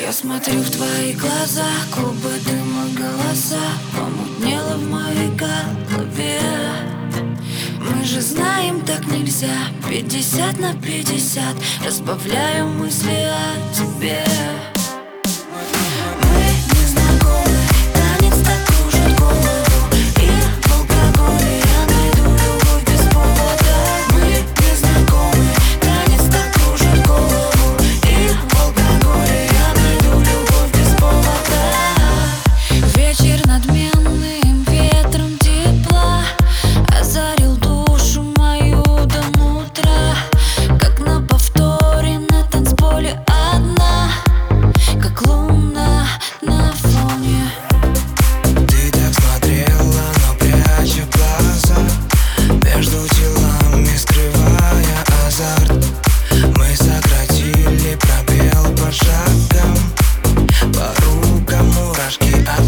Я смотрю в твои глаза, клубы дыма, голоса Помутнело в моей голове. Мы же знаем, так нельзя. Пятьдесят на пятьдесят. Разбавляю мысли о тебе just out.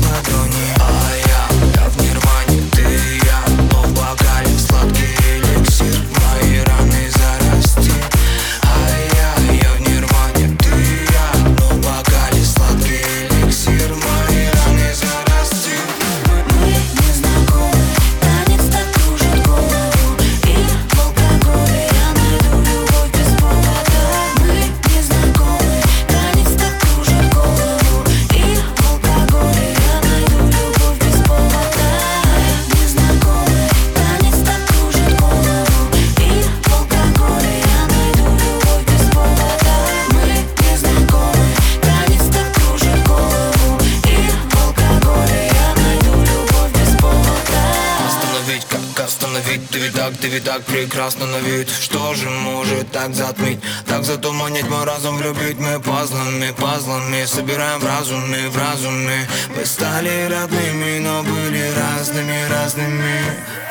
Остановить? Ты ведь так, ты ведь так прекрасно на вид. Что же может так затмить? Так затуманить мой разум, влюбить? Мы пазлами, пазлами Собираем в разуме, в разуме. Мы стали родными, но были разными, разными